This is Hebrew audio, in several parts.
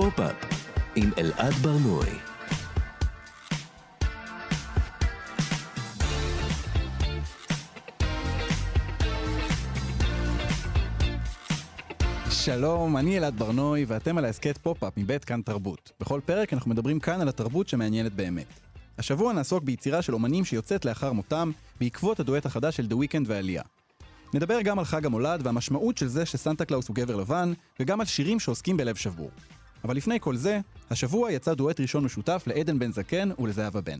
פופ-אפ עם אלעד ברנועי. שלום, אני אלעד ברנועי ואתם על ההסכת פופ-אפ מבית כאן תרבות. בכל פרק אנחנו מדברים כאן על התרבות שמעניינת באמת. השבוע נעסוק ביצירה של אומנים שיוצאת לאחר מותם בעקבות הדואט החדש של The Weeknd ועליה. נדבר גם על חג המולד והמשמעות של זה שסנטה קלאוס הוא גבר לבן, וגם על שירים שעוסקים בלב שבור. אבל לפני כל זה, השבוע יצא דואט ראשון משותף לעדן בן זקן ולזהבה בן.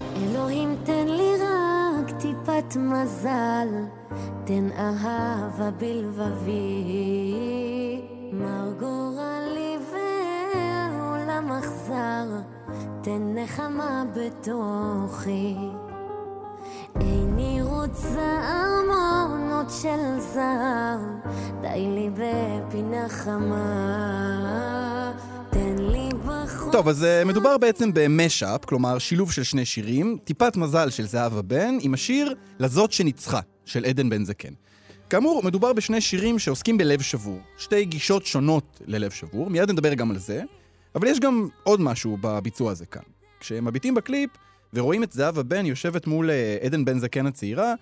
אלוהים תן לי רק טיפת מזל, תן אהבה בלבבי, מר גורלי והעולם אכזר, תן נחמה בתוכי. איני רוצה ארמונות של זר, די לי בפינה חמה. טוב, אז uh, מדובר בעצם במשאפ, כלומר שילוב של שני שירים, טיפת מזל של זהבה בן, עם השיר לזאת שניצחה, של עדן בן זקן. כאמור, מדובר בשני שירים שעוסקים בלב שבור. שתי גישות שונות ללב שבור, מיד נדבר גם על זה, אבל יש גם עוד משהו בביצוע הזה כאן. כשמביטים בקליפ ורואים את זהבה בן יושבת מול אה, עדן בן זקן הצעירה,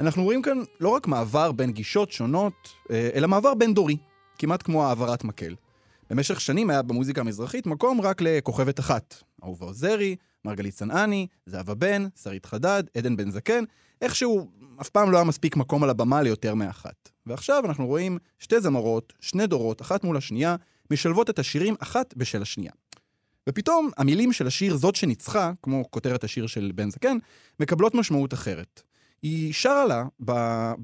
אנחנו רואים כאן לא רק מעבר בין גישות שונות, אה, אלא מעבר בין דורי, כמעט כמו העברת מקל. במשך שנים היה במוזיקה המזרחית מקום רק לכוכבת אחת. אהובה עוזרי, מרגלית צנעני, זהבה בן, שרית חדד, עדן בן זקן, איכשהו אף פעם לא היה מספיק מקום על הבמה ליותר מאחת. ועכשיו אנחנו רואים שתי זמרות, שני דורות, אחת מול השנייה, משלבות את השירים אחת בשל השנייה. ופתאום המילים של השיר זאת שניצחה, כמו כותרת השיר של בן זקן, מקבלות משמעות אחרת. היא שרה לה, ב...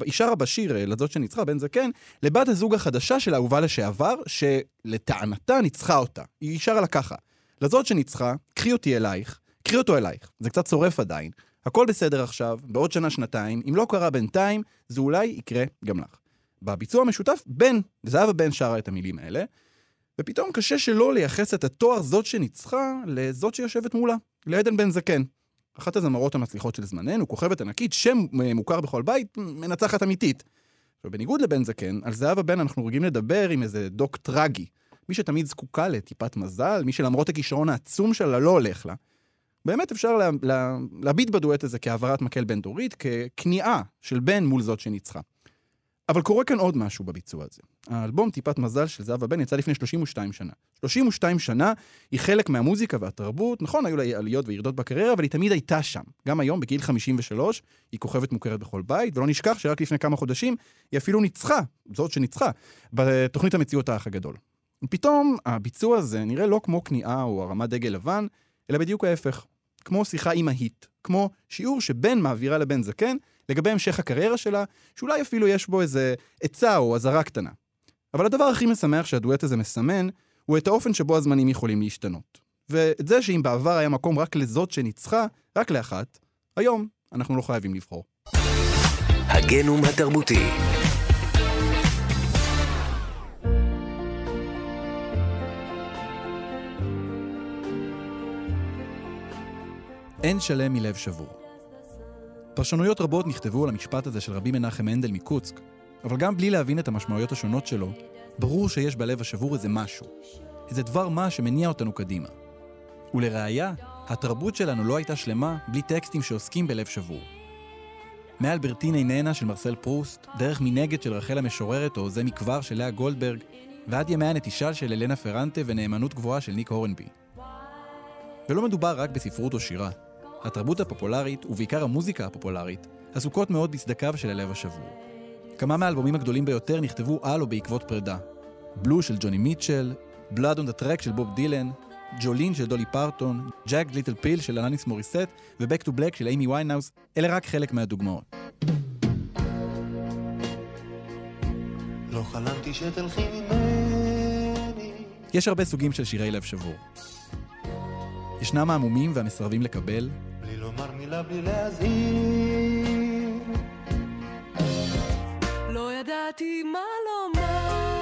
היא שרה בשיר אה, לזאת שניצחה, בן זקן, לבת הזוג החדשה של האהובה לשעבר, שלטענתה ניצחה אותה. היא שרה לה ככה, לזאת שניצחה, קחי אותי אלייך, קחי אותו אלייך. זה קצת צורף עדיין. הכל בסדר עכשיו, בעוד שנה-שנתיים, אם לא קרה בינתיים, זה אולי יקרה גם לך. בביצוע המשותף, בן, זהבה בן שרה את המילים האלה, ופתאום קשה שלא לייחס את התואר זאת שניצחה לזאת שיושבת מולה, לעדן בן זקן. אחת הזמרות המצליחות של זמננו, כוכבת ענקית, שם מוכר בכל בית, מנצחת אמיתית. ובניגוד לבן זקן, על זהבה בן אנחנו רגילים לדבר עם איזה דוק טרגי. מי שתמיד זקוקה לטיפת מזל, מי שלמרות הכישרון העצום שלה לא הולך לה. באמת אפשר לה, לה, להביט בדואט הזה כהעברת מקל בין-דורית, ככניעה של בן מול זאת שניצחה. אבל קורה כאן עוד משהו בביצוע הזה. האלבום טיפת מזל של זהבה בן יצא לפני 32 שנה. 32 שנה היא חלק מהמוזיקה והתרבות, נכון, היו לה עליות וירידות בקריירה, אבל היא תמיד הייתה שם. גם היום, בגיל 53, היא כוכבת מוכרת בכל בית, ולא נשכח שרק לפני כמה חודשים היא אפילו ניצחה, זאת שניצחה, בתוכנית המציאות האח הגדול. פתאום הביצוע הזה נראה לא כמו כניעה או הרמת דגל לבן, אלא בדיוק ההפך. כמו שיחה אימהית, כמו שיעור שבן מעבירה לבן זקן לגבי המשך הקריירה שלה, שאולי אפילו יש בו איזה עצה או אזהרה קטנה. אבל הדבר הכי משמח שהדואט הזה מסמן, הוא את האופן שבו הזמנים יכולים להשתנות. ואת זה שאם בעבר היה מקום רק לזאת שניצחה, רק לאחת, היום אנחנו לא חייבים לבחור. הגנום התרבותי אין שלם מלב שבור. פרשנויות רבות נכתבו על המשפט הזה של רבי מנחם מנדל מקוצק, אבל גם בלי להבין את המשמעויות השונות שלו, ברור שיש בלב השבור איזה משהו, איזה דבר מה שמניע אותנו קדימה. ולראיה, התרבות שלנו לא הייתה שלמה בלי טקסטים שעוסקים בלב שבור. מאלברטין איננה של מרסל פרוסט, דרך מנגד של רחל המשוררת או זה מכבר של לאה גולדברג, ועד ימי הנטישה של אלנה פרנטה ונאמנות גבוהה של ניק הורנבי. ולא מדובר רק בספרות או שירה. התרבות הפופולרית, ובעיקר המוזיקה הפופולרית, עסוקות מאוד בסדקיו של הלב השבור. כמה מהאלבומים הגדולים ביותר נכתבו על או בעקבות פרידה. Blue של ג'וני מיטשל, Blood on the Tracks של בוב דילן, Jolene של דולי פרטון, Jagged Little Pill של אלניס מוריסט ו-Back to Black של אימי ויינהאוס, אלה רק חלק מהדוגמאות. לא חלמתי שתלכי ממני. יש הרבה סוגים של שירי לב שבור. ישנם העמומים והמסרבים לקבל, בלי לומר מילה, בלי להזהיר. לא ידעתי מה לומר,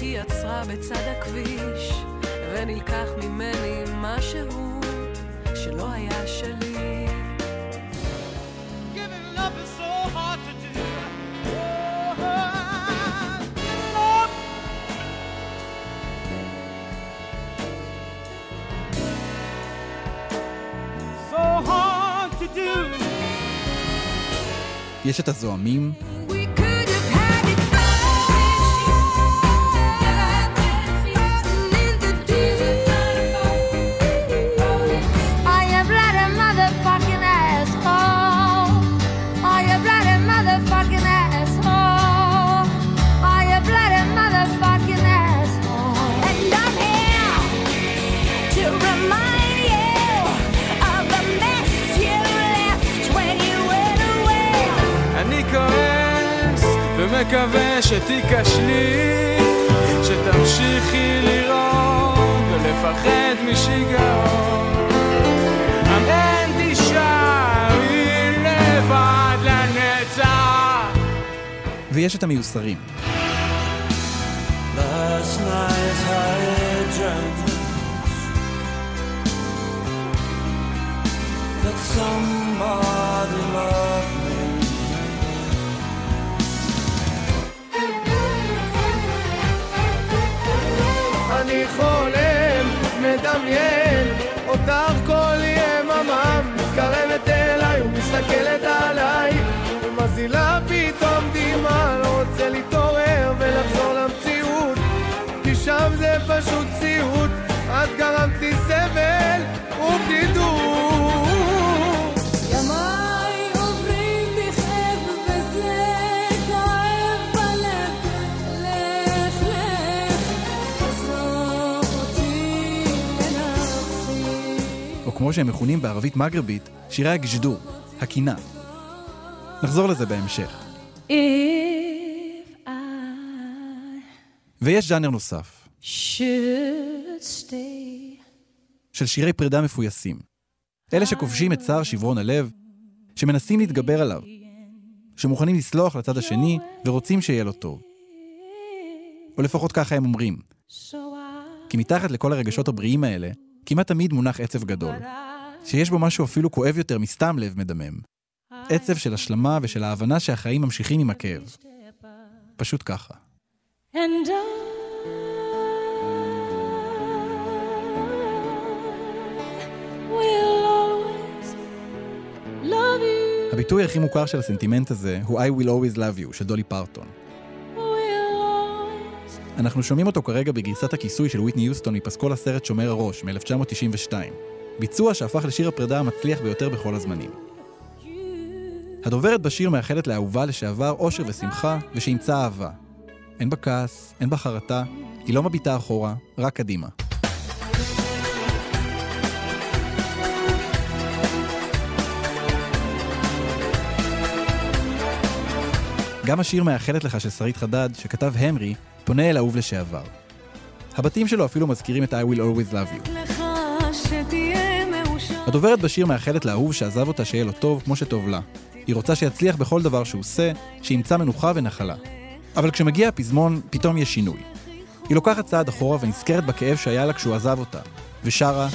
היא עצרה בצד הכביש, ונלקח ממני משהו שלא היה שלי. יש את הזוהמים, ומקווה שתיכשלי, שתמשיכי לראות ולפחד משיגעון. אין תישארי לבד לנצח. ויש את המיוסרים. מדמיין אותך כל יממה מתקרבת אליי ומסתכלת עליי ומזילה פתאום דמעה. לא רוצה להתעורר ולחזור למציאות כי שם זה פשוט סיוט. את גרמת לי סבל כמו שהם מכונים בערבית מגרבית, שירי הגשדור, הקינה. נחזור לזה בהמשך. I ויש ז'אנר נוסף, של שירי פרידה מפויסים. אלה שכובשים את צער שברון הלב, שמנסים להתגבר עליו, שמוכנים לסלוח לצד השני ורוצים שיהיה לו טוב. או לפחות ככה הם אומרים. כי מתחת לכל הרגשות הבריאים האלה, כמעט תמיד מונח עצב גדול, שיש בו משהו אפילו כואב יותר מסתם לב מדמם. עצב של השלמה ושל ההבנה שהחיים ממשיכים עם הכאב. פשוט ככה. and I הביטוי הכי מוכר של הסנטימנט הזה הוא I will always love you של דולי פרטון. אנחנו שומעים אותו כרגע בגרסת הכיסוי של וויטני יוסטון מפסקול הסרט שומר הראש מ-1992. ביצוע שהפך לשיר הפרידה המצליח ביותר בכל הזמנים. הדוברת בשיר מאחלת לאהובה לשעבר אושר ושמחה ושימצא אהבה. אין בה כעס, אין בה חרטה, היא לא מביטה אחורה, רק קדימה. גם השיר מאחלת לך של שרית חדד, שכתב המרי, פונה אל אהוב לשעבר. הבתים שלו אפילו מזכירים את I will always love you. הדוברת בשיר מאחלת לאהוב שעזב אותה שיהיה לו טוב כמו שטוב לה. היא רוצה שיצליח בכל דבר שהוא עושה, שימצא מנוחה ונחלה. אבל כשמגיע הפזמון, פתאום יש שינוי. היא לוקחת צעד אחורה ונזכרת בכאב שהיה לה כשהוא עזב אותה, ושרה,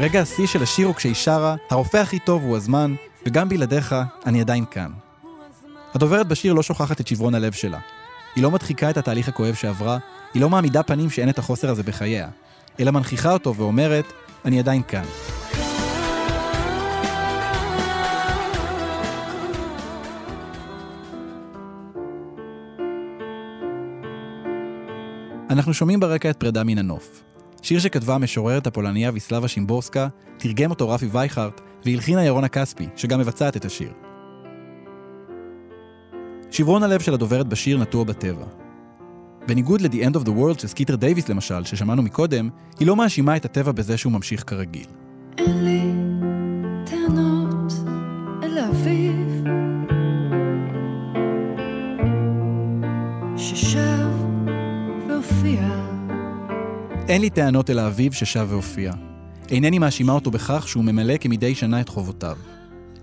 רגע השיא של השיר הוא כשהיא שרה, הרופא הכי טוב הוא הזמן, וגם בלעדיך, אני עדיין כאן. הדוברת בשיר לא שוכחת את שברון הלב שלה. היא לא מדחיקה את התהליך הכואב שעברה, היא לא מעמידה פנים שאין את החוסר הזה בחייה, אלא מנכיחה אותו ואומרת, אני עדיין כאן. אנחנו שומעים ברקע את פרידה מן הנוף. שיר שכתבה המשוררת הפולניה ויסלבה שימבורסקה, תרגם אותו רפי וייכרט, והלחינה ירונה כספי, שגם מבצעת את השיר. שברון הלב של הדוברת בשיר נטוע בטבע. בניגוד ל-The End of the World של סקיטר דייוויס למשל, ששמענו מקודם, היא לא מאשימה את הטבע בזה שהוא ממשיך כרגיל. אין לי אין לי טענות אל האביב ששב והופיע. אינני מאשימה אותו בכך שהוא ממלא כמדי שנה את חובותיו.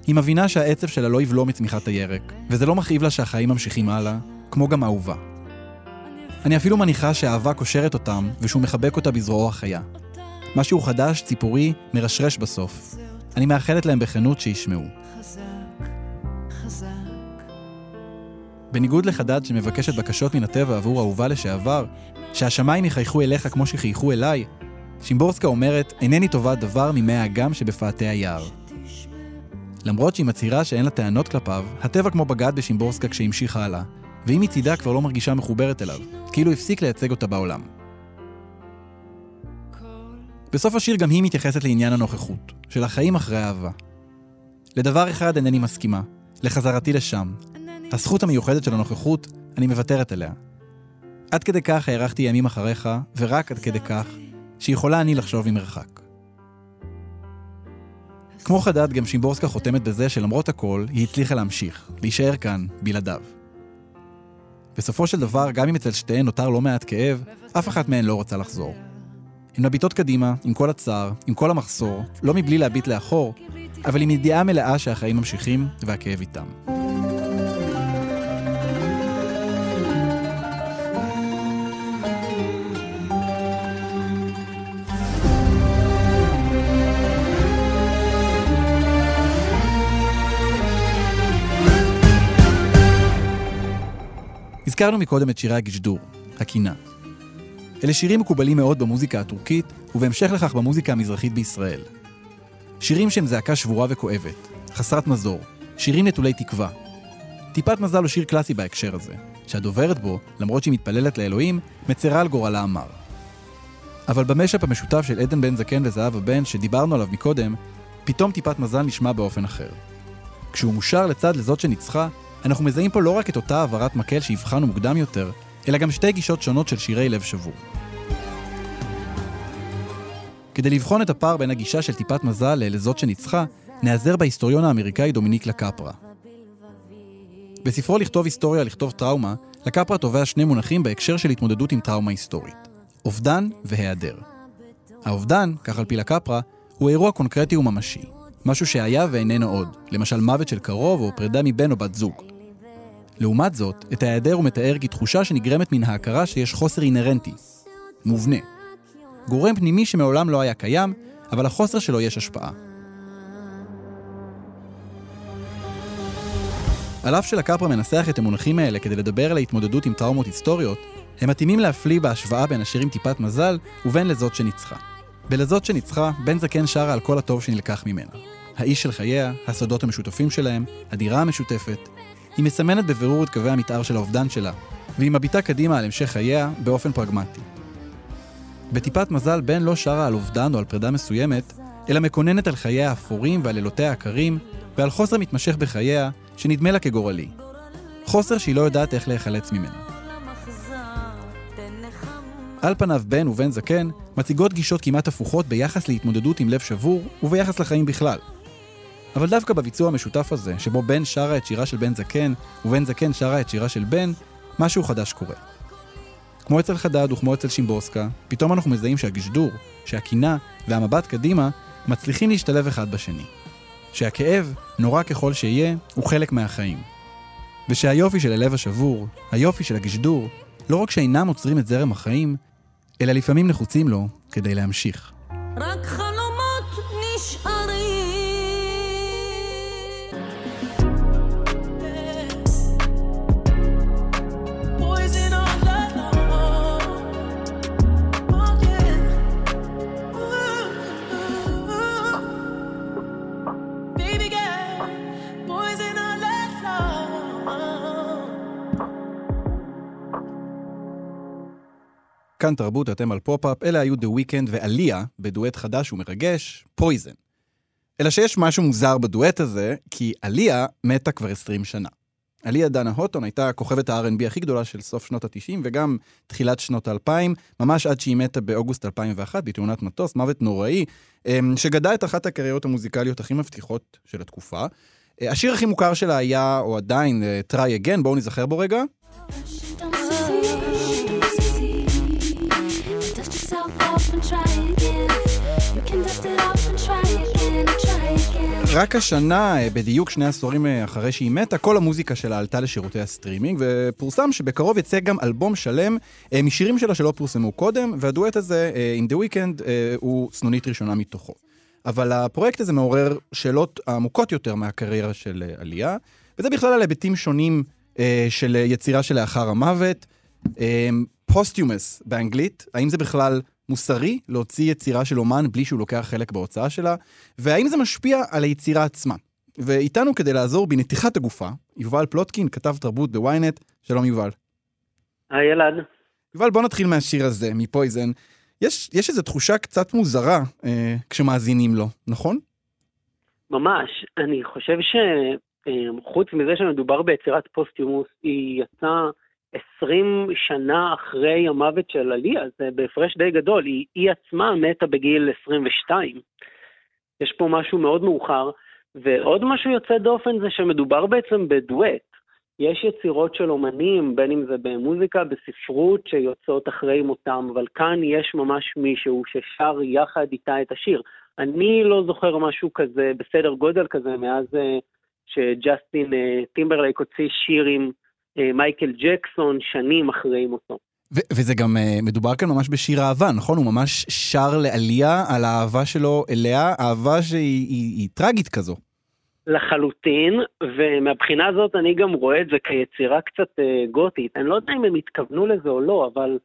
היא מבינה שהעצב שלה לא יבלום את צמיחת הירק, וזה לא מכאיב לה שהחיים ממשיכים הלאה, כמו גם אהובה. אני אפילו מניחה שהאהבה קושרת אותם, ושהוא מחבק אותה בזרועו החיה. משהו חדש, ציפורי, מרשרש בסוף. אני מאחלת להם בכנות שישמעו. חזק, חזק. בניגוד לחדד שמבקשת בקשות מן הטבע עבור אהובה לשעבר, שהשמיים יחייכו אליך כמו שחייכו אליי, שימבורסקה אומרת, אינני תובעת דבר ממי האגם שבפאתי היער. למרות שהיא מצהירה שאין לה טענות כלפיו, הטבע כמו בגד בשימבורסקה כשהמשיכה הלאה, והיא מצידה כבר לא מרגישה מחוברת אליו, כאילו הפסיק לייצג אותה בעולם. בסוף השיר גם היא מתייחסת לעניין הנוכחות, של החיים אחרי אהבה. לדבר אחד אינני מסכימה, לחזרתי לשם. הזכות המיוחדת של הנוכחות, אני מוותרת עליה. עד כדי כך הארכתי ימים אחריך, ורק עד כדי כך, שיכולה אני לחשוב ממרחק. כמו חדד, גם שימבורסקה חותמת בזה שלמרות הכל, היא הצליחה להמשיך, להישאר כאן, בלעדיו. בסופו של דבר, גם אם אצל שתיהן נותר לא מעט כאב, אף אחת מהן לא רוצה לחזור. הן מביטות קדימה, עם כל הצער, עם כל המחסור, לא מבלי להביט לאחור, אבל עם ידיעה מלאה שהחיים ממשיכים והכאב איתם. הזכרנו מקודם את שירי הגשדור, הקינה. אלה שירים מקובלים מאוד במוזיקה הטורקית, ובהמשך לכך במוזיקה המזרחית בישראל. שירים שהם זעקה שבורה וכואבת, חסרת מזור, שירים נטולי תקווה. טיפת מזל הוא שיר קלאסי בהקשר הזה, שהדוברת בו, למרות שהיא מתפללת לאלוהים, מצרה על גורלה המר. אבל במשאפ המשותף של עדן בן זקן וזהבה בן, שדיברנו עליו מקודם, פתאום טיפת מזל נשמע באופן אחר. כשהוא מושר לצד לזאת שניצחה, אנחנו מזהים פה לא רק את אותה העברת מקל שהבחנו מוקדם יותר, אלא גם שתי גישות שונות של שירי לב שבור. כדי לבחון את הפער בין הגישה של טיפת מזל לזאת שניצחה, נעזר בהיסטוריון האמריקאי דומיניק לקפרה. בספרו לכתוב היסטוריה, לכתוב טראומה, לקפרה תובע שני מונחים בהקשר של התמודדות עם טראומה היסטורית. אובדן והיעדר. האובדן, כך על פי לקפרה, הוא אירוע קונקרטי וממשי. משהו שהיה ואיננו עוד, למשל מוות של קרוב או פרידה מבן או בת זוג. לעומת זאת, את ההיעדר הוא מתאר כתחושה שנגרמת מן ההכרה שיש חוסר אינהרנטי, מובנה. גורם פנימי שמעולם לא היה קיים, אבל לחוסר שלו יש השפעה. על אף שלקפרה מנסח את המונחים האלה כדי לדבר על ההתמודדות עם טראומות היסטוריות, הם מתאימים להפליא בהשוואה בין השירים טיפת מזל ובין לזאת שניצחה. בלזאת שניצחה, בן זקן שרה על כל הטוב שנלקח ממנה. האיש של חייה, הסודות המשותפים שלהם, הדירה המשותפת. היא מסמנת בבירור את קווי המתאר של האובדן שלה, והיא מביטה קדימה על המשך חייה באופן פרגמטי. בטיפת מזל בן לא שרה על אובדן או על פרידה מסוימת, אלא מקוננת על חייה האפורים ועל לילותיה הקרים, ועל חוסר מתמשך בחייה, שנדמה לה כגורלי. חוסר שהיא לא יודעת איך להיחלץ ממנו. על פניו בן ובן זקן מציגות גישות כמעט הפוכות ביחס להתמודדות עם לב שבור וביחס לחיים בכלל. אבל דווקא בביצוע המשותף הזה, שבו בן שרה את שירה של בן זקן ובן זקן שרה את שירה של בן, משהו חדש קורה. כמו אצל חדד וכמו אצל שימבורסקה, פתאום אנחנו מזהים שהגשדור, שהקינה והמבט קדימה מצליחים להשתלב אחד בשני. שהכאב, נורא ככל שיהיה, הוא חלק מהחיים. ושהיופי של הלב השבור, היופי של הגשדור, לא רק שאינם עוצרים את זרם החיים, אלא לפעמים נחוצים לו כדי להמשיך. רק חלומות כאן תרבות, אתם על פופ-אפ, אלה היו The Weeknd ועליה בדואט חדש ומרגש, Poison. אלא שיש משהו מוזר בדואט הזה, כי עליה מתה כבר 20 שנה. עליה דנה הוטון הייתה כוכבת ה-R&B הכי גדולה של סוף שנות ה-90 וגם תחילת שנות ה-2000, ממש עד שהיא מתה באוגוסט 2001 בתאונת מטוס, מוות נוראי, אמ, שגדע את אחת הקריירות המוזיקליות הכי מבטיחות של התקופה. אה, השיר הכי מוכר שלה היה, או עדיין, אה, Try Again, בואו נזכר בו רגע. רק השנה, אה, בדיוק שני עשורים אה, אחרי שהיא מתה, כל המוזיקה שלה עלתה לשירותי הסטרימינג, ופורסם שבקרוב יצא גם אלבום שלם אה, משירים שלה שלא פורסמו קודם, והדואט הזה עם The Weeknd הוא סנונית ראשונה מתוכו. אבל הפרויקט הזה מעורר שאלות עמוקות יותר מהקריירה של עליה, וזה בכלל על היבטים שונים של יצירה שלאחר המוות. אה, posthumous באנגלית, האם זה בכלל מוסרי להוציא יצירה של אומן בלי שהוא לוקח חלק בהוצאה שלה, והאם זה משפיע על היצירה עצמה. ואיתנו כדי לעזור בנתיחת הגופה, יובל פלוטקין, כתב תרבות בוויינט. שלום יובל. היי אלעד. יובל, בוא נתחיל מהשיר הזה, מ Poison. יש, יש איזו תחושה קצת מוזרה אה, כשמאזינים לו, נכון? ממש. אני חושב שחוץ מזה שמדובר ביצירת posthumous, היא יצאה 20 שנה אחרי המוות של עליה, זה בהפרש די גדול. היא, היא עצמה מתה בגיל 22. יש פה משהו מאוד מאוחר, ועוד משהו יוצא דופן זה שמדובר בעצם בדואט. יש יצירות של אומנים, בין אם זה במוזיקה, בספרות, שיוצאות אחרי מותם, אבל כאן יש ממש מישהו ששר יחד איתה את השיר. אני לא זוכר משהו כזה, בסדר גודל כזה, מאז אה, שג'סטין אה, טימברלייק הוציא שיר עם מייקל ג'קסון שנים אחרי מותו. ו- וזה גם אה, מדובר כאן ממש בשיר אהבה, נכון? הוא ממש שר לאאליה על האהבה שלו אליה, אהבה שהיא היא, היא טרגית כזו. לחלוטין, ומהבחינה הזאת אני גם רואה את זה כיצירה קצת uh, גותית. אני לא יודע אם הם התכוונו לזה או לא, אבל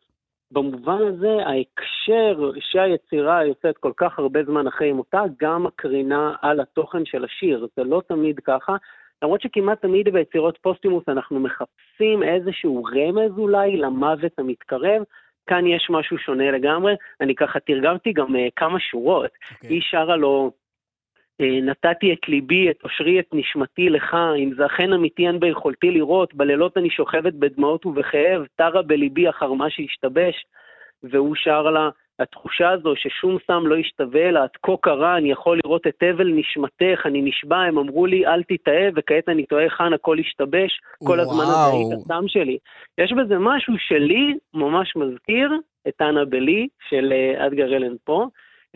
במובן הזה ההקשר שהיצירה יוצאת כל כך הרבה זמן אחרי מותה, גם מקרינה על התוכן של השיר. זה לא תמיד ככה. למרות שכמעט תמיד ביצירות פוסטימוס אנחנו מחפשים איזשהו רמז אולי למוות המתקרב, כאן יש משהו שונה לגמרי. אני ככה תרגמתי גם uh, כמה שורות. Okay. אוקיי. היא שרה לו, אה, נתתי את ליבי, את אושרי, את נשמתי לך, אם זה אכן אמיתי אין ביכולתי לראות, בלילות אני שוכבת בדמעות ובכאב, טרה בליבי אחר מה שהשתבש, והוא שר לה, התחושה הזו ששום סם לא ישתווה לה, את כה קרה, אני יכול לראות את אבל נשמתך, אני נשבע, הם אמרו לי, אל תתאהב, וכעת אני תוהה כאן, הכל השתבש, כל הזמן הזה. היית סם שלי. יש בזה משהו שלי ממש מזכיר את אנה בלי של אה, אדגר אלן פה,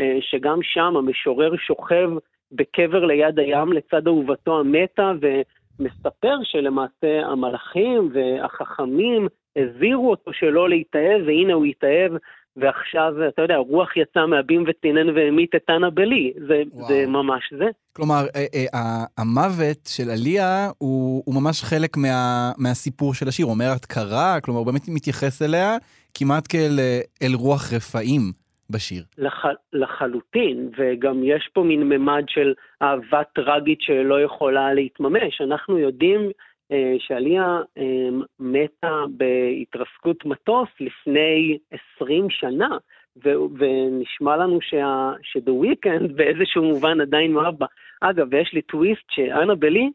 אה, שגם שם המשורר שוכב בקבר ליד הים לצד אהובתו המתה, ומספר שלמעשה המלאכים והחכמים הזהירו אותו שלא להתאהב, והנה הוא התאהב, ועכשיו, אתה יודע, רוח יצא מהבים וצינן והמית את אנה בלי. זה, וואו. זה ממש זה. כלומר, אה, אה, המוות של עליה הוא, הוא ממש חלק מה, מהסיפור של השיר. אומר את קרה, כלומר, הוא באמת מתייחס אליה כמעט כאל אה, אל רוח רפאים בשיר. לח, לחלוטין, וגם יש פה מין ממד של אהבה טרגית שלא יכולה להתממש. אנחנו יודעים שעליה אה, מתה בהתרסקות מטוס לפני 20 שנה, ו- ונשמע לנו שה- ש"דה Weeknd באיזשהו מובן עדיין מאוהב בה. אגב, ויש לי טוויסט שאנה בלי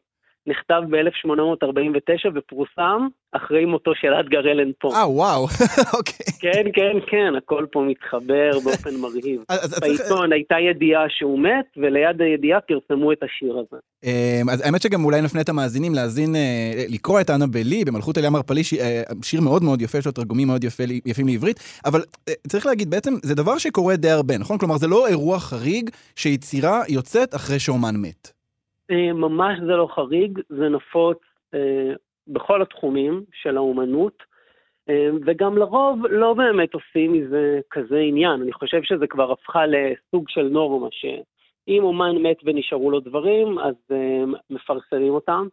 נכתב ב-1849 ופורסם אחרי מותו של אדגר אלן פה. אה, וואו, אוקיי. כן, כן, כן, הכל פה מתחבר באופן מרהיב. בעיתון הייתה ידיעה שהוא מת, וליד הידיעה פרסמו את השיר הזה. אמ, אז האמת שגם אולי נפנה את המאזינים להאזין, אה, לקרוא את אנה בלי במלכות אליה מרפלי, אה, שיר מאוד מאוד יפה, יש לו תרגומים מאוד יפים לעברית, אבל אה, צריך להגיד, בעצם זה דבר שקורה די הרבה, נכון? כלומר, זה לא אירוע חריג שיצירה יוצאת אחרי שאומן מת. אה, ממש זה לא חריג, זה נפוץ אה, בכל התחומים של האומנות, אה, וגם לרוב לא באמת עושים מזה כזה עניין. אני חושב שזה כבר הפכה לסוג של נורמה, שאם אומן מת ונשארו לו דברים, אז אה, מפרסמים אותם.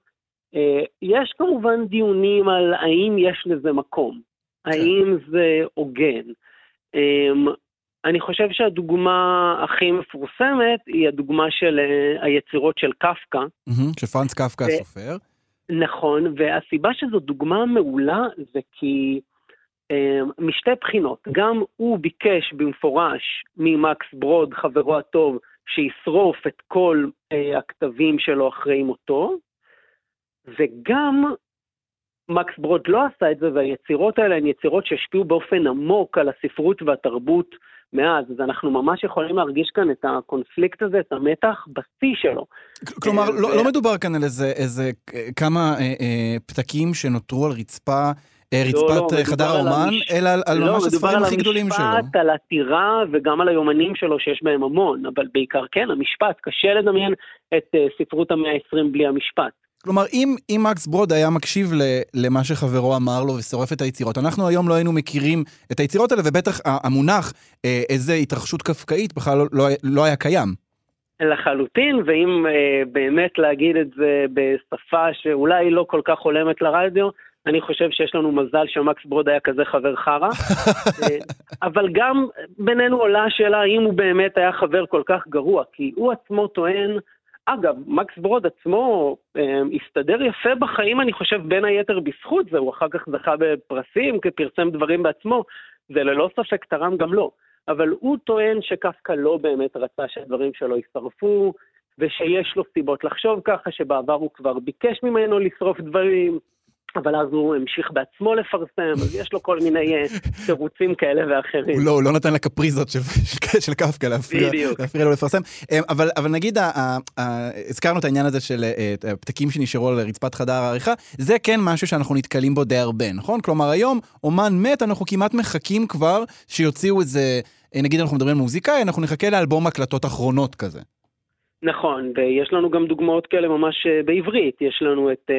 אה, יש כמובן דיונים על האם יש לזה מקום, האם זה הוגן. אה, אני חושב שהדוגמה הכי מפורסמת היא הדוגמה של אה, היצירות של קפקא. שפרנץ קפקא הסופר. נכון, והסיבה שזו דוגמה מעולה זה כי אה, משתי בחינות, גם הוא ביקש במפורש ממקס ברוד, חברו הטוב, שישרוף את כל אה, הכתבים שלו אחרי מותו, וגם מקס ברוד לא עשה את זה, והיצירות האלה הן יצירות שהשפיעו באופן עמוק על הספרות והתרבות מאז, אז אנחנו ממש יכולים להרגיש כאן את הקונפליקט הזה, את המתח בשיא שלו. כלומר, אה, לא, לא מדובר כאן על איזה, איזה אה, כמה אה, אה, פתקים שנותרו על רצפה, אה, רצפת לא, אה, מדובר חדר על האומן, המש- אלא על, על לא, ממש מדובר הספרים על הכי גדולים שלו. המשפט, על הטירה וגם על היומנים שלו שיש בהם המון, אבל בעיקר כן, המשפט. קשה לדמיין את אה, ספרות המאה ה-20 בלי המשפט. כלומר, אם, אם מקס ברוד היה מקשיב ל, למה שחברו אמר לו ושורף את היצירות, אנחנו היום לא היינו מכירים את היצירות האלה, ובטח המונח אה, איזה התרחשות קפקאית בכלל לא, לא, לא היה קיים. לחלוטין, ואם אה, באמת להגיד את זה בשפה שאולי לא כל כך הולמת לרדיו, אני חושב שיש לנו מזל שמקס ברוד היה כזה חבר חרא. אה, אבל גם בינינו עולה השאלה האם הוא באמת היה חבר כל כך גרוע, כי הוא עצמו טוען, אגב, מקס ברוד עצמו אה, הסתדר יפה בחיים, אני חושב, בין היתר בזכות זה, הוא אחר כך זכה בפרסים, כי פרסם דברים בעצמו, זה ללא ספק תרם גם לו. אבל הוא טוען שקפקא לא באמת רצה שהדברים שלו יישרפו, ושיש לו סיבות לחשוב ככה, שבעבר הוא כבר ביקש ממנו לשרוף דברים, אבל אז הוא המשיך בעצמו לפרסם, אז יש לו כל מיני אה, תירוצים כאלה ואחרים. לא, הוא לא נתן לקפריזות של, של, של קפקא להפריע. להפריע לו לפרסם. אה, אבל, אבל נגיד, ה, ה, ה, הזכרנו את העניין הזה של אה, הפתקים שנשארו על רצפת חדר העריכה, זה כן משהו שאנחנו נתקלים בו די הרבה, נכון? כלומר, היום אומן מת, אנחנו כמעט מחכים כבר שיוציאו איזה, נגיד אנחנו מדברים על מוזיקאי, אנחנו נחכה לאלבום הקלטות אחרונות כזה. נכון, ויש לנו גם דוגמאות כאלה ממש בעברית. יש לנו את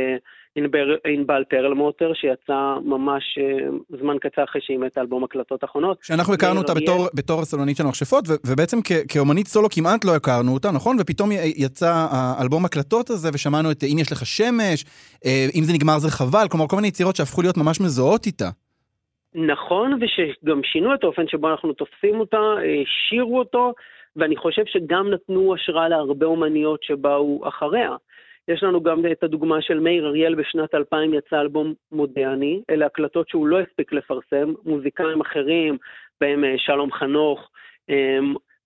ענבל פרלמוטר, שיצא ממש אה, זמן קצר אחרי שהיא מתה אלבום הקלטות אחרונות. שאנחנו הכרנו אותה. בתור, בתור הסלונית של המכשפות, ובעצם כ- כאומנית סולו כמעט לא הכרנו אותה, נכון? ופתאום יצא האלבום הקלטות הזה, ושמענו את אם יש לך שמש, אה, אם זה נגמר זה חבל, כלומר כל מיני יצירות שהפכו להיות ממש מזוהות איתה. נכון, ושגם שינו את האופן שבו אנחנו תופסים אותה, אה, השאירו אותו, ואני חושב שגם נתנו השראה להרבה אומניות שבאו אחריה. יש לנו גם את הדוגמה של מאיר אריאל בשנת 2000 יצא אלבום מודיעני, אלה הקלטות שהוא לא הספיק לפרסם, מוזיקאים אחרים, בהם אה, שלום חנוך אה,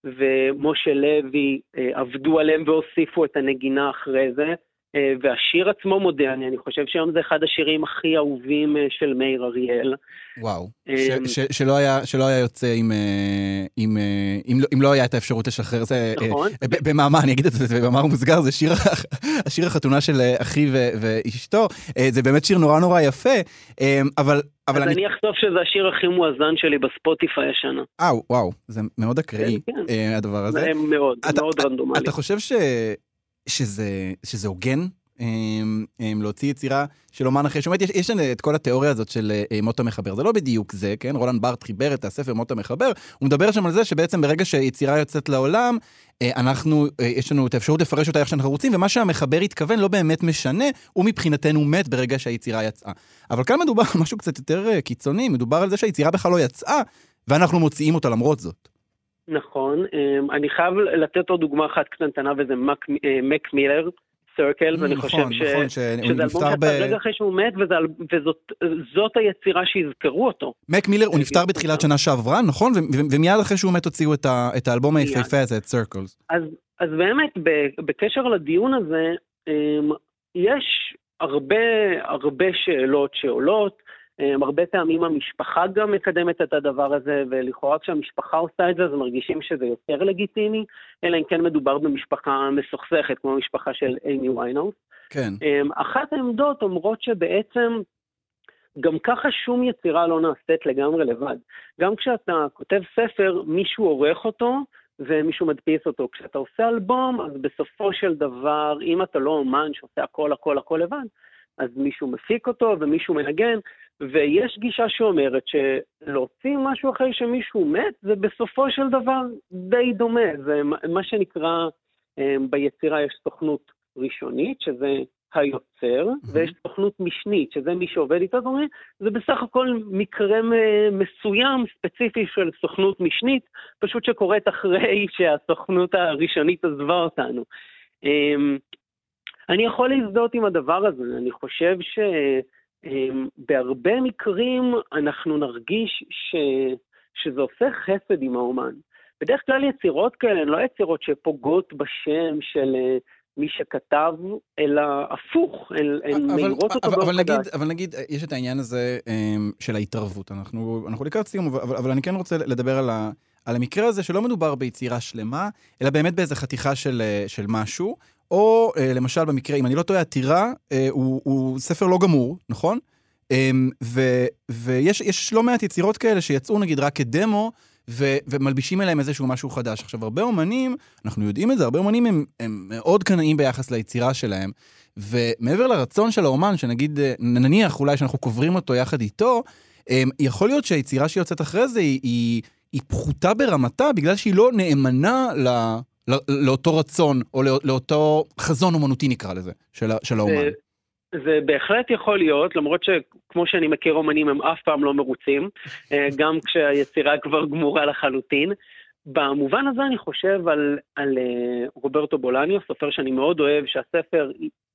ומשה לוי אה, עבדו עליהם והוסיפו את הנגינה אחרי זה. אה, והשיר עצמו מודיעני, אני חושב שהיום זה אחד השירים הכי אהובים אה, של מאיר אריאל. וואו. אמ, ש- ש- שלא היה- שלא היה יוצא אם, אה, אם, אה, אם, לא- אם לא היה את האפשרות לשחרר זה. אה, נכון. אה, במאמר, אני אגיד את זה במאמר מוסגר, זה שיר, השיר החתונה של אה, אחי ו- ואשתו. אה, זה באמת שיר נורא נורא יפה, אה, אבל... אבל אז אני... אני אחשוף שזה השיר הכי מואזן שלי בספוטיפיי השנה. אה, וואו, זה מאוד אקראי, כן, כן. אה, הדבר הזה. זה מאוד, אתה- מאוד רנדומלי. אתה חושב ש... שזה, שזה הוגן אמ, אמ, להוציא יצירה של אומן אחרי שאומרת, יש, יש את כל התיאוריה הזאת של אה, מות המחבר, זה לא בדיוק זה, כן? רולנד בארט חיבר את הספר מות המחבר, הוא מדבר שם על זה שבעצם ברגע שיצירה יוצאת לעולם, אה, אנחנו, אה, יש לנו את האפשרות לפרש אותה איך שאנחנו רוצים, ומה שהמחבר התכוון לא באמת משנה, הוא מבחינתנו מת ברגע שהיצירה יצאה. אבל כאן מדובר על משהו קצת יותר קיצוני, מדובר על זה שהיצירה בכלל לא יצאה, ואנחנו מוציאים אותה למרות זאת. נכון, אמ, אני חייב לתת עוד דוגמה אחת קטנטנה, וזה מק, אה, מק מילר, סרקל, ואני נכון, חושב ש... נכון, שזה אלבום ב... רגע אחרי שהוא מת, וזה וזאת זאת היצירה שיזכרו אותו. מק מילר, הוא אה, נפטר בתחילת שנה שעברה, נכון? ומיד אחרי שהוא מת הוציאו את ה- את האלבום. היפהפה הזה, את סרקלס. אז, אז באמת, בקשר לדיון הזה, אמ, יש הרבה, הרבה שאלות שעולות. אמ, הרבה פעמים המשפחה גם מקדמת את הדבר הזה, ולכאורה כשהמשפחה עושה את זה, אז מרגישים שזה יותר לגיטימי, אלא אם כן מדובר במשפחה מסוכסכת, כמו המשפחה של אימי ויינאוס. כן. אמ, אחת העמדות אומרות שבעצם גם ככה שום יצירה לא נעשית לגמרי לבד. גם כשאתה כותב ספר, מישהו עורך אותו ומישהו מדפיס אותו. כשאתה עושה אלבום, אז בסופו של דבר, אם אתה לא אומן שעושה הכל הכל הכל לבד, אז מישהו מפיק אותו ומישהו מנגן, ויש גישה שאומרת שלהוציא משהו אחרי שמישהו מת, זה בסופו של דבר די דומה. זה מה שנקרא, אמ, ביצירה יש סוכנות ראשונית, שזה היוצר, ויש סוכנות משנית, שזה מי שעובד איתה, זאת אומרת, זה בסך הכל מקרה מסוים, ספציפי של סוכנות משנית, פשוט שקורית אחרי שהסוכנות הראשונית עזבה אותנו. אמ, אני יכול להזדהות עם הדבר הזה, אני חושב שבהרבה מקרים אנחנו נרגיש ש... שזה עושה חסד עם האומן. בדרך כלל יצירות כאלה הן לא יצירות שפוגעות בשם של אה, מי שכתב, אלא הפוך, הן מאירות אותו נגיד, חדש. אבל נגיד, יש את העניין הזה אמ, של ההתערבות. אנחנו, אנחנו לקראת סיום, אבל, אבל אני כן רוצה לדבר על, ה, על המקרה הזה שלא מדובר ביצירה שלמה, אלא באמת באיזה חתיכה של, אה, של משהו, או אה, למשל במקרה, אם אני לא טועה, עתירה אה, הוא, הוא ספר לא גמור, נכון? אמ, ו, ויש יש לא מעט יצירות כאלה שיצאו נגיד רק כדמו, ו, ומלבישים אליהם איזשהו משהו חדש. עכשיו, הרבה אומנים, אנחנו יודעים את זה, הרבה אומנים הם, הם מאוד קנאים ביחס ליצירה שלהם, ומעבר לרצון של האומן, שנגיד, אה, נניח אולי שאנחנו קוברים אותו יחד איתו, אמ, יכול להיות שהיצירה שיוצאת אחרי זה היא, היא, היא פחותה ברמתה, בגלל שהיא לא נאמנה ל, לא- לאותו רצון, או לא- לאותו חזון אומנותי נקרא לזה, של של האומן. זה- זה בהחלט יכול להיות, למרות שכמו שאני מכיר אומנים הם אף פעם לא מרוצים, אה, גם כשהיצירה כבר גמורה לחלוטין. במובן הזה אני חושב על, על אה, רוברטו בולניו, סופר שאני מאוד אוהב, שהספר,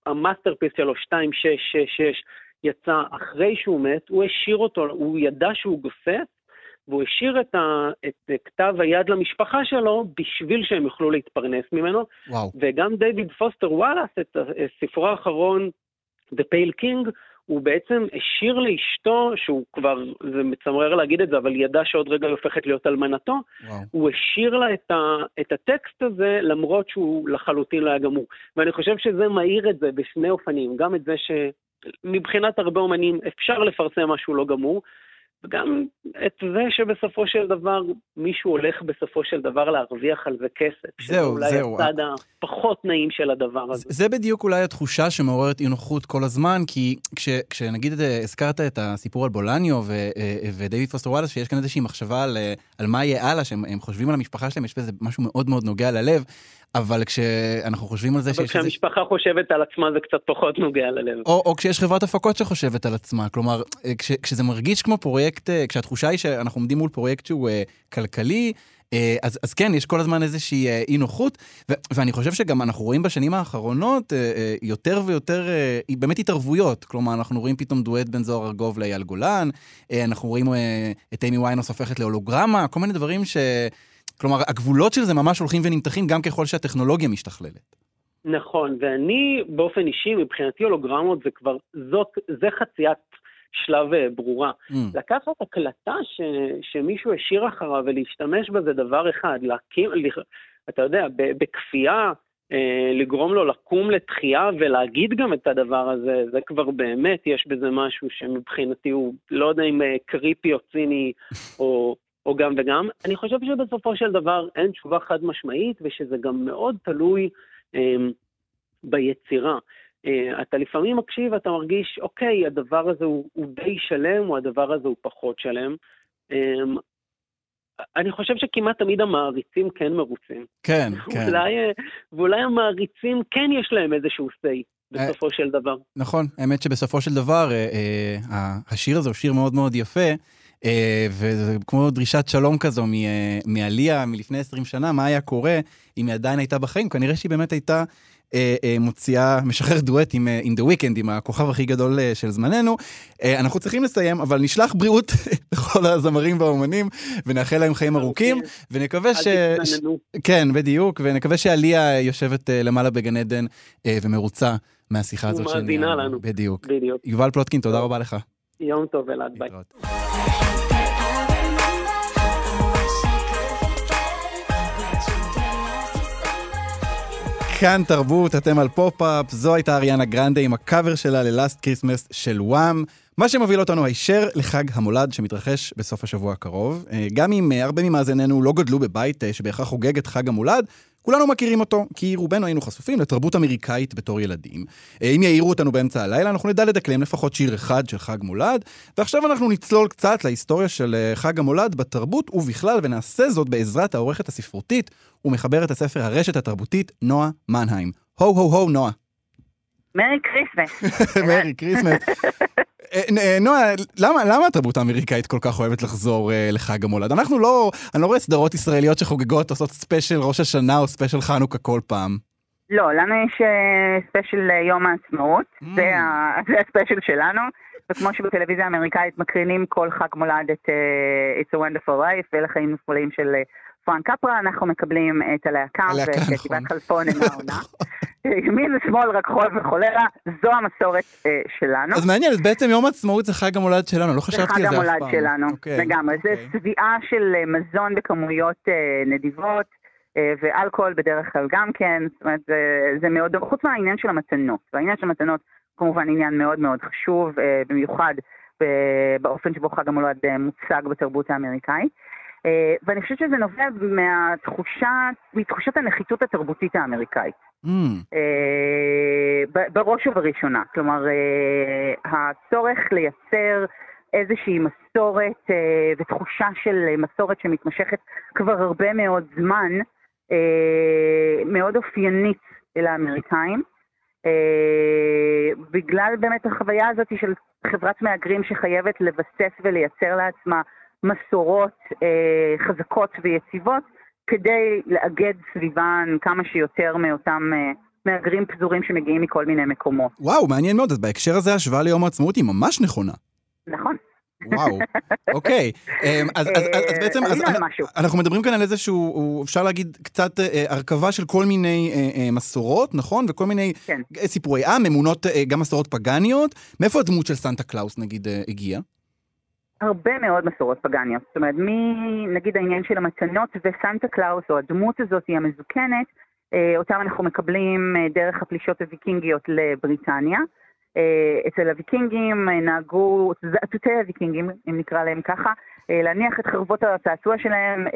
ה masterpiece שלו 2666 יצא אחרי שהוא מת, הוא השאיר אותו, הוא ידע שהוא גוסס, והוא השאיר את, ה, את כתב היד למשפחה שלו בשביל שהם יוכלו להתפרנס ממנו. וואו. וגם דיוויד פוסטר וואלאס, את ספרו האחרון, The Pale King, הוא בעצם השאיר לאשתו, שהוא כבר, זה מצמרר להגיד את זה, אבל ידע שעוד רגע היא הופכת להיות אלמנתו, וואו. הוא השאיר לה את, ה, את הטקסט הזה, למרות שהוא לחלוטין לא היה גמור. ואני חושב שזה מאיר את זה בשני אופנים, גם את זה שמבחינת הרבה אומנים אפשר לפרסם משהו לא גמור, וגם את זה שבסופו של דבר מישהו הולך בסופו של דבר להרוויח על זה כסף. שזה זהו, אולי זהו. הצד הפחות נעים של הדבר הזה. זה בדיוק אולי התחושה שמעוררת אי נוחות כל הזמן, כי כש, כשנגיד אה, הזכרת את הסיפור על בולניו ו, אה, ודייוויד פוסטר וואלאס, שיש כאן איזושהי מחשבה על, אה, על מה יהיה הלאה, שהם הם חושבים על המשפחה שלהם, יש בזה משהו מאוד מאוד נוגע ללב, אבל כשאנחנו חושבים על זה אבל שיש איזה... כשהמשפחה חושבת על עצמה זה קצת פחות נוגע ללב. או, או כשיש חברת הפקות שחושבת על עצמה, כלומר, אה, כש, כשזה מרגיש כמו פרויקט, אה, כשהתחושה היא שאנחנו עומדים מול פרויקט שהוא אה, כלכלי, אה, אז, אז כן, יש כל הזמן איזושהי אה, אי נוחות, ו- ואני חושב שגם אנחנו רואים בשנים האחרונות אה, אה, יותר ויותר, אה, באמת התערבויות, כלומר, אנחנו רואים פתאום דואט בין זוהר ארגוב לאייל גולן, אה, אנחנו רואים אה, את אימי ויינוס הופכת להולוגרמה, כל מיני דברים ש... כלומר, הגבולות של זה ממש הולכים ונמתחים גם ככל שהטכנולוגיה משתכללת. נכון, ואני באופן אישי, מבחינתי הולוגרמות זה כבר, זאת, זה חציית שלב אה, ברורה. Mm. לקחת הקלטה ש, שמישהו השאיר אחריו ולהשתמש בזה דבר אחד, להקים, אתה יודע, בכפייה, אה, לגרום לו לקום לתחייה ולהגיד גם את הדבר הזה, זה כבר באמת, יש בזה משהו שמבחינתי הוא, לא יודע אם אה, קריפי או ציני או, או גם וגם. אני חושב שבסופו של דבר אין תשובה חד משמעית, ושזה גם מאוד תלוי אה, ביצירה. אה, אתה לפעמים מקשיב, אתה מרגיש, אוקיי, הדבר הזה הוא, הוא די שלם, או הדבר הזה הוא פחות שלם. אה, אני חושב שכמעט תמיד המעריצים כן מרוצים. כן, כן. אולי, אה, ואולי המעריצים כן יש להם איזשהו say בסופו של דבר. נכון, האמת שבסופו של דבר, אה, אה, השיר הזה הוא שיר מאוד מאוד יפה, אה, וזה כמו דרישת שלום כזו אה, מעליה מלפני 20 שנה, מה היה קורה אם היא עדיין הייתה בחיים? כנראה שהיא באמת הייתה אה, אה, מוציאה, משחרר דואט עם אה, In The Weekend, עם הכוכב הכי גדול אה, של זמננו. אה, אנחנו צריכים לסיים, אבל נשלח בריאות לכל הזמרים והאומנים, ונאחל להם חיים ארוכים, ונקווה ש... כן, בדיוק, ונקווה שעליה יושבת אה, למעלה בגן עדן אה, ומרוצה מהשיחה הזאת. ומאזינה. לנו. בדיוק. בדיוק. יובל פלוטקין, תודה רבה לך. יום טוב, אלעד, ביי. כאן תרבות, אתם על פופ-אפ, זו הייתה אריאנה גרנדה עם הקאבר שלה ל Last Christmas של וואם. מה שמוביל אותנו הישר לחג המולד שמתרחש בסוף השבוע הקרוב. אה, גם אם אה, הרבה ממאזיננו לא גדלו בבית אה, שבהכרח חוגג את חג המולד, כולנו מכירים אותו, כי רובנו היינו חשופים לתרבות אמריקאית בתור ילדים. אה, אם יעירו אותנו באמצע הלילה, אנחנו נדע לדקלם לפחות שיר אחד של חג מולד, ועכשיו אנחנו נצלול קצת להיסטוריה של אה, חג המולד בתרבות ובכלל, ונעשה זאת בעזרת העורכת הספרותית ומחברת הספר הרשת התרבותית, נועה מנהיים. הו הו הו, נועה. Merry Christmas. אה, אה, נועה, למה, למה התרבות האמריקאית כל כך אוהבת לחזור אה, לחג המולד? אנחנו לא, אני לא רואה סדרות ישראליות שחוגגות, עושות ספיישל ראש השנה או ספיישל חנוכה כל פעם. לא, לנו יש אה, ספיישל אה, יום העצמאות, Mm. זה ה- זה הספיישל שלנו, וכמו שבטלוויזיה האמריקאית מקרינים כל חג מולד את אה, It's a Wonderful Life ולחיים נפלאים של אה, פרנק קפרה, אנחנו מקבלים את הלהקה ואת נכון. חלפון אינה עונה. ימין ושמאל רק חול וחולרה, זו המסורת אה, שלנו. אז מעניין, אז בעצם יום העצמאות זה חג המולד שלנו, לא זה חשבתי חג על זה אף פעם. המולד שלנו, אוקיי, לגמרי. זה אוקיי. צביעה של אה, מזון בכמויות אה, נדיבות, אה, ואלכוהול בדרך כלל גם כן, זאת אומרת, זה, זה מאוד, חוץ מהעניין של המתנות. והעניין של המתנות כמובן עניין מאוד מאוד חשוב, אה, במיוחד ב- באופן שבו חג המולד אה, מוצג בתרבות האמריקאית. אה, ואני חושבת שזה נובע מהתחושה, מתחושת הנחיתות התרבותית האמריקאית. Mm, אה, בראש ובראשונה. כלומר, אה, הצורך לייצר איזושהי מסורת ותחושה של מסורת שמתמשכת כבר הרבה מאוד זמן, מאוד אופיינית לאמריקאים, בגלל באמת החוויה הזאת של חברת מהגרים שחייבת לבסס ולייצר לעצמה מסורות אה, חזקות ויציבות, כדי לאגד סביבן כמה שיותר מאותם אה, מהגרים פזורים שמגיעים מכל מיני מקומות. וואו, מעניין מאוד. אז בהקשר הזה ההשוואה ליום העצמאות היא ממש נכונה. נכון. וואו, אוקיי. אמ, אז, אז, אז, אז בעצם, אז. אנחנו מדברים כאן על איזשהו, אפשר להגיד, קצת אה, הרכבה של כל מיני אה, אה, מסורות, נכון? וכל מיני כן. אה, סיפורי עם, אמונות, אה, גם מסורות פגניות. מאיפה הדמות של סנטה קלאוס, נגיד, אה, הגיעה? הרבה מאוד מסורות פגניות. זאת אומרת, מנגיד העניין של המתנות וסנטה קלאוס, או הדמות הזאת היא המזוקנת, אה, אותם אנחנו מקבלים אה, דרך הפלישות הוויקינגיות לבריטניה. אה, אצל הוויקינגים נהגו, זאטוטי הוויקינגים, אם נקרא להם ככה, להניח את חרבות הצעצוע שלהם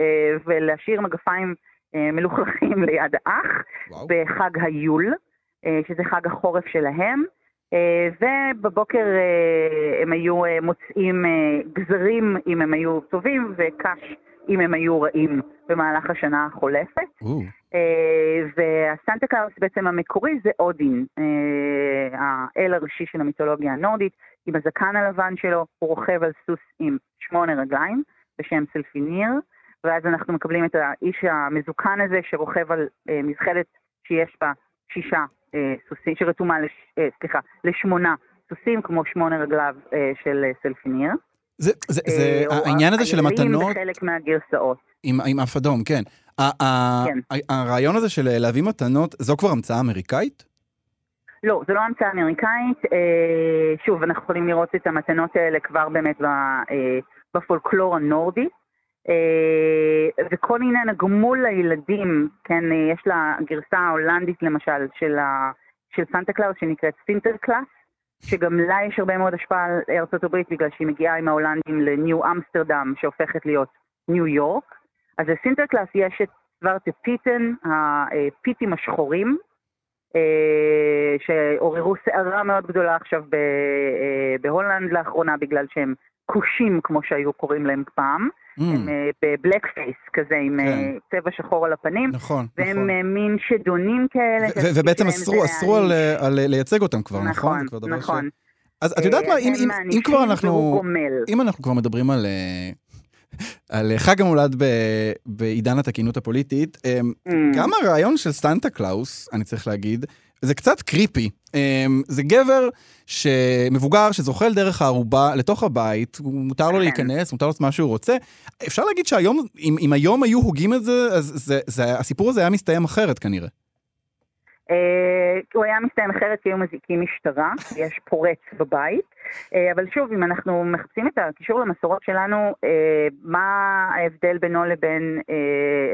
ולהשאיר מגפיים מלוכלכים ליד האח וואו. בחג היול, שזה חג החורף שלהם. אה, ובבוקר אה, הם היו אה, מוצאים גזרים אם הם היו טובים וקש אם הם היו רעים במהלך השנה החולפת. והסנטה קלאוס בעצם המקורי זה אודין, האל הראשי של המיתולוגיה הנורדית, עם הזקן הלבן שלו, הוא רוכב על סוס עם שמונה רגליים בשם סלייפניר, ואז אנחנו מקבלים את האיש המזוקן הזה שרוכב על מזחלת שיש בה שישה סוסים, שרתומה, לש, אה, סליחה, לשמונה סוסים, כמו שמונה רגליו אה, של אה, סלפיניר. זה, זה, זה, אה, העניין הזה של המתנות בחלק מהגרסאות. עם, עם אף אדום, כן. כן. הרעיון הזה של אה, להביא מתנות, זו כבר המצאה אמריקאית? לא, זו לא המצאה אמריקאית. אה, שוב, אנחנו יכולים לראות את המתנות האלה כבר באמת אה, בפולקלור הנורדי. אה, וכל עניין הגמול לילדים, כן, אה, יש לגרסה ההולנדית למשל של, ה, של סנטה קלאוס שנקראת סינטר קלאס, שגם לה יש הרבה מאוד השפעה על הברית בגלל שהיא מגיעה עם ההולנדים לניו אמסטרדם שהופכת להיות ניו יורק. אז לסינטר קלאס יש את סוורטה פיטן, הפיטים השחורים, אה, שעוררו סערה מאוד גדולה עכשיו בהולנד לאחרונה בגלל שהם כושים, כמו שהיו קוראים להם פעם. Mm, הם אה, ב blackface כזה, עם כן. אה, צבע שחור על הפנים. נכון, והם נכון. אה, מין שדונים כאלה. ובעצם שלהם אסרו, על, לייצג אותם כבר, נכון? נכון, נכון. אז את יודעת מה, אם, אם, אם כבר אנחנו. אם אנחנו כבר מדברים על, על חג המולד ב- בעידן התקינות הפוליטית, Mm. גם הרעיון של סנטה קלאוס, אני צריך להגיד, זה קצת קריפי. אה, זה גבר שמבוגר שזוחל דרך הערובה לתוך הבית, מותר לו כן. להיכנס, מותר לו לעשות מה שהוא רוצה. אפשר להגיד שהיום, אם, אם היום היו הוגים את זה, אז זה, זה, הסיפור הזה היה מסתיים אחרת כנראה. אה, הוא היה מסתיים אחרת כי היו מזעיקים משטרה, יש פורץ בבית. אה, אבל שוב, אם אנחנו מחפשים את הקישור למסורות שלנו, אה, מה ההבדל בינו לבין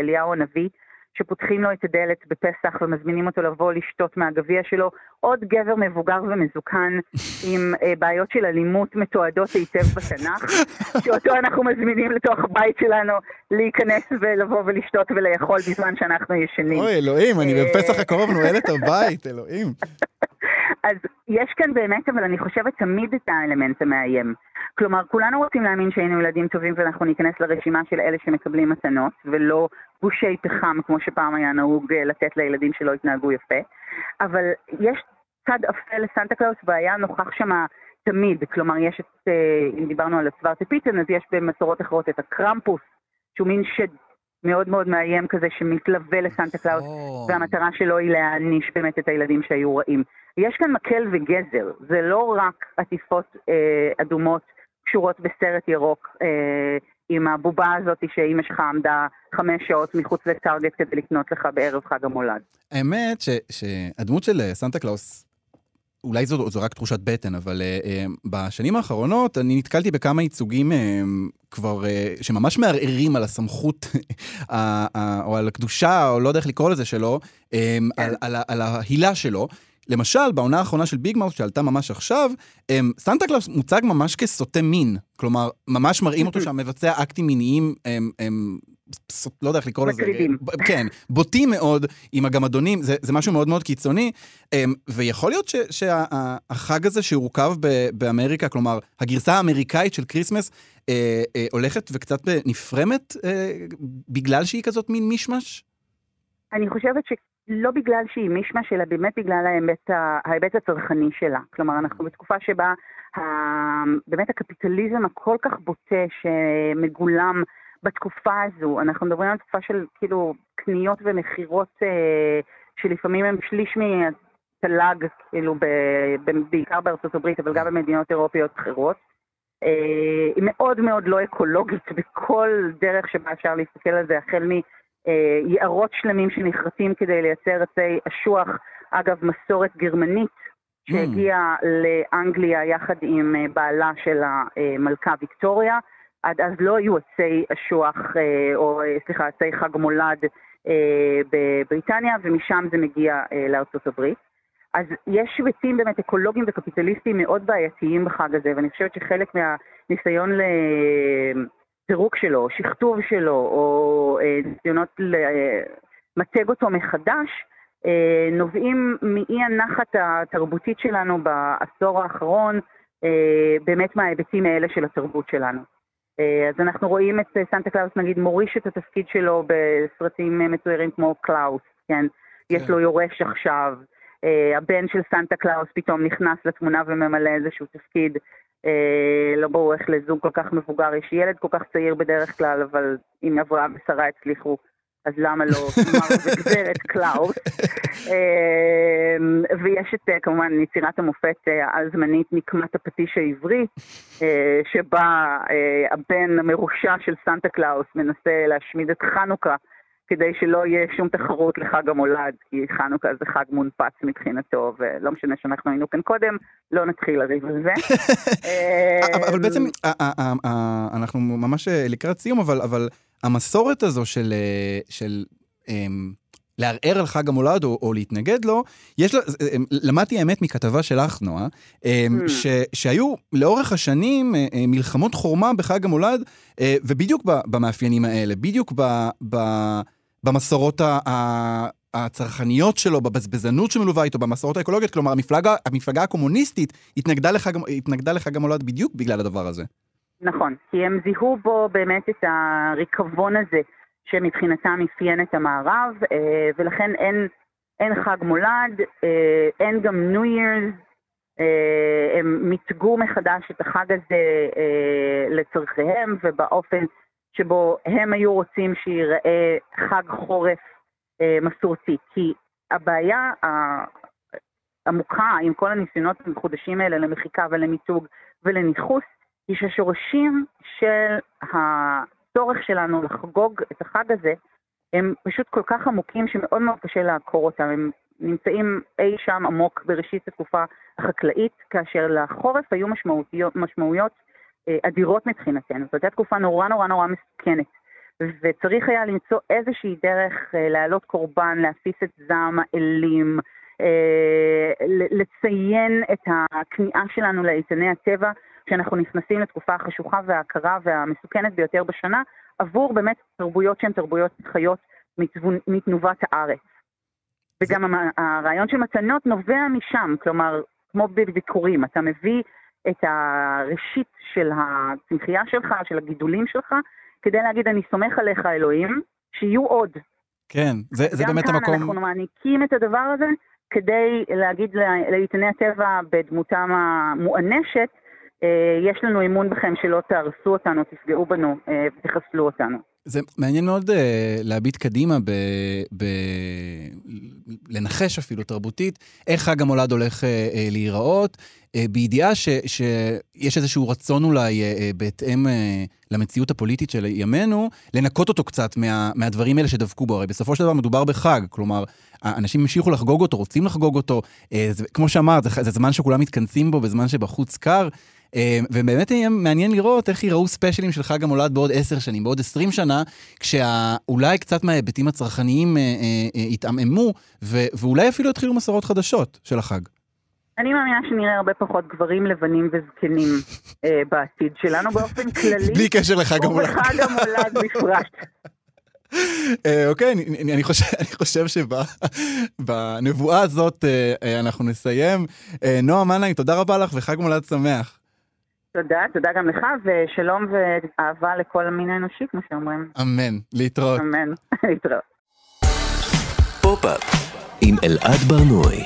אליהו הנביא, שפותחים לו את הדלת בפסח ומזמינים אותו לבוא לשתות מהגביע שלו, עוד גבר מבוגר ומזוקן עם אה, בעיות של אלימות מתועדות היטב בתנ"ך, שאותו אנחנו מזמינים לתוך הבית שלנו להיכנס ולבוא ולשתות ולאכול בזמן שאנחנו ישנים. אוי, אלוהים, אני אה, בפסח הקרוב נועל את הבית, אלוהים. אז יש כאן באמת, אבל אני חושבת תמיד את האלמנט המאיים. כלומר, כולנו רוצים להאמין שהיינו ילדים טובים ואנחנו ניכנס לרשימה של אלה שמקבלים מתנות, ולא גושי פחם כמו שפעם היה נהוג אה, לתת לילדים שלא התנהגו יפה. אבל יש צד אפל לסנטה קלאוס והיה נוכח שם תמיד. כלומר, יש את, אה, אם דיברנו על הסוורטה פיטן, אז יש במסורות אחרות את הקרמפוס, שהוא מין שד מאוד מאוד מאיים כזה שמתלווה לסנטה קלאוס. והמטרה שלו היא להעניש באמת את הילדים שהיו רעים. יש כאן מקל וגזר, זה לא רק עטיפות אה, אדומות קשורות בסרט ירוק אה, עם הבובה הזאת שאימא שלך עמדה חמש שעות מחוץ לטארגט כדי לקנות לך בערב חג המולד. האמת ש, שהדמות של אה, סנטה קלאוס, אולי זו, זו רק תחושת בטן, אבל אה, אה, בשנים האחרונות אני נתקלתי בכמה ייצוגים אה, כבר, אה, שממש מערערים על הסמכות אה, אה, או על הקדושה, או לא יודע איך לקרוא לזה שלו, אמ, על, על, על ההילה שלו. למשל, בעונה האחרונה של ביג מאות' שעלתה ממש עכשיו, אמ, סנטה קלאוס מוצג ממש כסוטה מין. כלומר, ממש מראים אותו שם מבצע אקטים מיניים, הם, הם, סוט- לא יודע איך לקרוא לזה. מטרידים. ב- כן, בוטים מאוד עם הגמדונים, זה, זה משהו מאוד מאוד קיצוני. אמ, ויכול להיות שהחג הזה שהורכב ב- באמריקה, כלומר, הגרסה האמריקאית של Christmas, אה, אה, הולכת וקצת נפרמת אה, בגלל שהיא כזאת מין מישמש? אני חושבת שלא בגלל שהיא מישמש, אלא באמת בגלל ההיבט, ההיבט הצרכני שלה. כלומר, אנחנו בתקופה שבה. באמת הקפיטליזם הכל כך בוטה שמגולם בתקופה הזו, אנחנו מדברים על תקופה של כאילו קניות ומכירות אה, שלפעמים הם שליש מהתל"ג, כאילו ב, בעיקר בארצות הברית, אבל גם במדינות אירופיות אחרות. אה, היא מאוד מאוד לא אקולוגית בכל דרך שבה אפשר להסתכל על זה, החל מיערות שלמים שנכרתים כדי לייצר עצי אשוח, אגב מסורת גרמנית שהגיעה לאנגליה יחד עם אה, בעלה של המלכה ויקטוריה. עד אז לא היו עצי אשוח, אה, או אה, סליחה, עצי חג מולד אה, בבריטניה, ומשם זה מגיע אה, לארצות הברית. אז יש היבטים באמת אקולוגיים וקפיטליסטיים מאוד בעייתיים בחג הזה, ואני חושבת שחלק מהניסיון לפירוק שלו, שכתוב שלו, או אה, ניסיונות למתג אותו מחדש, אה, נובעים מאי הנחת התרבותית שלנו בעשור האחרון, אה, באמת מההיבטים האלה של התרבות שלנו. אה, אז אנחנו רואים את אה, סנטה קלאוס נגיד מוריש את התפקיד שלו בסרטים אה, מצוירים כמו קלאוס, כן? יש לו יורש עכשיו. אה, הבן של סנטה קלאוס פתאום נכנס לתמונה וממלא איזשהו תפקיד. אה, לא ברור איך לזוג כל כך מבוגר יש ילד כל כך צעיר בדרך כלל, אבל אם אברהם ושרה הצליחו, אז למה לא מר וגברת קלאוס? אה, ויש את אה, כמובן יצירת המופת העל-זמנית נקמת הפטיש העברי, שבה הבן המרושע של סנטה קלאוס מנסה להשמיד את חנוכה. כדי שלא יהיה שום תחרות לחג המולד, כי חנוכה זה חג מומצא מבחינתו, ולא משנה שאנחנו היינו כאן קודם, לא נתחיל לריב על זה. אבל, אבל בעצם ה- אנחנו ממש אה, לקראת סיום, אבל, המסורת הזו של, אה, אמ, לערער על חג המולד או, או להתנגד לו, יש לה, אה, אמ, למדתי האמת מכתבה שלך, נועה, אמ, Mm. ש, שהיו לאורך השנים אה, אה, מלחמות חורמה בחג המולד, אה, ובדיוק במאפיינים האלה, בדיוק ב, ב, במסורות ה... הצרכניות שלו, בבזבזנות שמלווה איתו, במסורות האקולוגיות, כלומר המפלגה, המפלגה הקומוניסטית התנגדה לחג, התנגדה לחג המולד בדיוק בגלל הדבר הזה. נכון, כי הם זיהו בו באמת את הריקבון הזה שמבחינתם אפיין את המערב, אה, ולכן אין, אין חג מולד, אה, אין גם ניו ירס, הם מיתגו מחדש את החג הזה אה, לצורכיהם ובאופן שבו הם היו רוצים שייראה חג חורף אה, מסורתי. כי הבעיה ה- עמוקה עם כל הניסיונות המחודשים האלה למחיקה ולמיתוג ולניכוס, היא שהשורשים של הצורך שלנו לחגוג את החג הזה הם פשוט כל כך עמוקים שמאוד מאוד קשה לעקור אותם. הם נמצאים אי שם עמוק בראשית התקופה החקלאית, כאשר לחורף היו משמעויות אדירות מבחינתנו. זאת הייתה תקופה נורא נורא נורא מסוכנת. וצריך היה למצוא איזושהי דרך אה, להעלות קורבן, להפיס את זעם האלים, אה, לציין את הכניעה שלנו לאיתני הטבע, כשאנחנו נכנסים לתקופה החשוכה והקרה והמסוכנת ביותר בשנה, עבור באמת תרבויות שהן תרבויות חיות מתנובת הארץ. וגם הרעיון של מתנות נובע משם, כלומר, כמו בביקורים, אתה מביא את הראשית של הצמחייה שלך, של הגידולים שלך, כדי להגיד, אני סומך עליך, אלוהים, שיהיו עוד. כן, זה, זה באמת גם כאן המקום... אנחנו מעניקים את הדבר הזה כדי להגיד לאיתני הטבע בדמותם המואנשת, אה, יש לנו אמון בכם שלא תהרסו אותנו, תפגעו בנו אה, ותחסלו אותנו. זה מעניין מאוד uh, להביט קדימה, ב, ב, לנחש אפילו תרבותית, איך חג המולד הולך uh, uh, להיראות, uh, בידיעה ש, שיש איזשהו רצון אולי, uh, uh, בהתאם uh, למציאות הפוליטית של ימינו, לנקות אותו קצת מה, מהדברים האלה שדבקו בו. הרי בסופו של דבר מדובר בחג, כלומר, אנשים המשיכו לחגוג אותו, רוצים לחגוג אותו. Uh, זה, כמו שאמרת, זה, זה זמן שכולם מתכנסים בו בזמן שבחוץ קר. אה, ובאמת יהיה מעניין לראות איך ייראו ספיישלים של חג המולד בעוד עשר שנים, בעוד עשרים שנה, כשאולי קצת מההיבטים הצרכניים אה, אה, אה, יתעמעמו, ו- ואולי אפילו יתחילו מסורות חדשות של החג. אני מאמינה שנראה הרבה פחות גברים לבנים וזקנים אה, בעתיד שלנו באופן כללי. בלי קשר לחג המולד. ובחג המולד בפרט. אוקיי, אני, חושב, אני חושב שבנבואה הזאת אנחנו נסיים. נועה מנהיים, תודה רבה לך וחג מולד שמח. תודה, תודה גם לך, ושלום ואהבה לכל המין האנושי, כמו שאומרים. אמן, להתראות. אמן, להתראות. פופ-אפ עם אלעד ברנועי.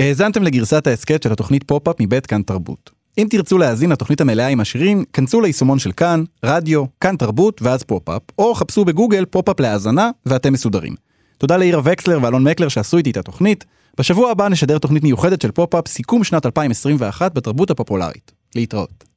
האזנתם לגרסת ההסכת של התוכנית פופ-אפ מבית כאן תרבות. אם תרצו להאזין לתוכנית המלאה עם השירים, כנסו ליישומון של כאן, רדיו, כאן תרבות ואז פופ-אפ, או חפשו בגוגל פופ-אפ להאזנה ואתם מסודרים. תודה לאירה וקסלר ואלון מקלר שעשו איתי את התוכנית. בשבוע הבא נשדר תוכנית מיוחדת של פופ-אפ סיכום שנת 2021 בתרבות הפופולרית. להתראות.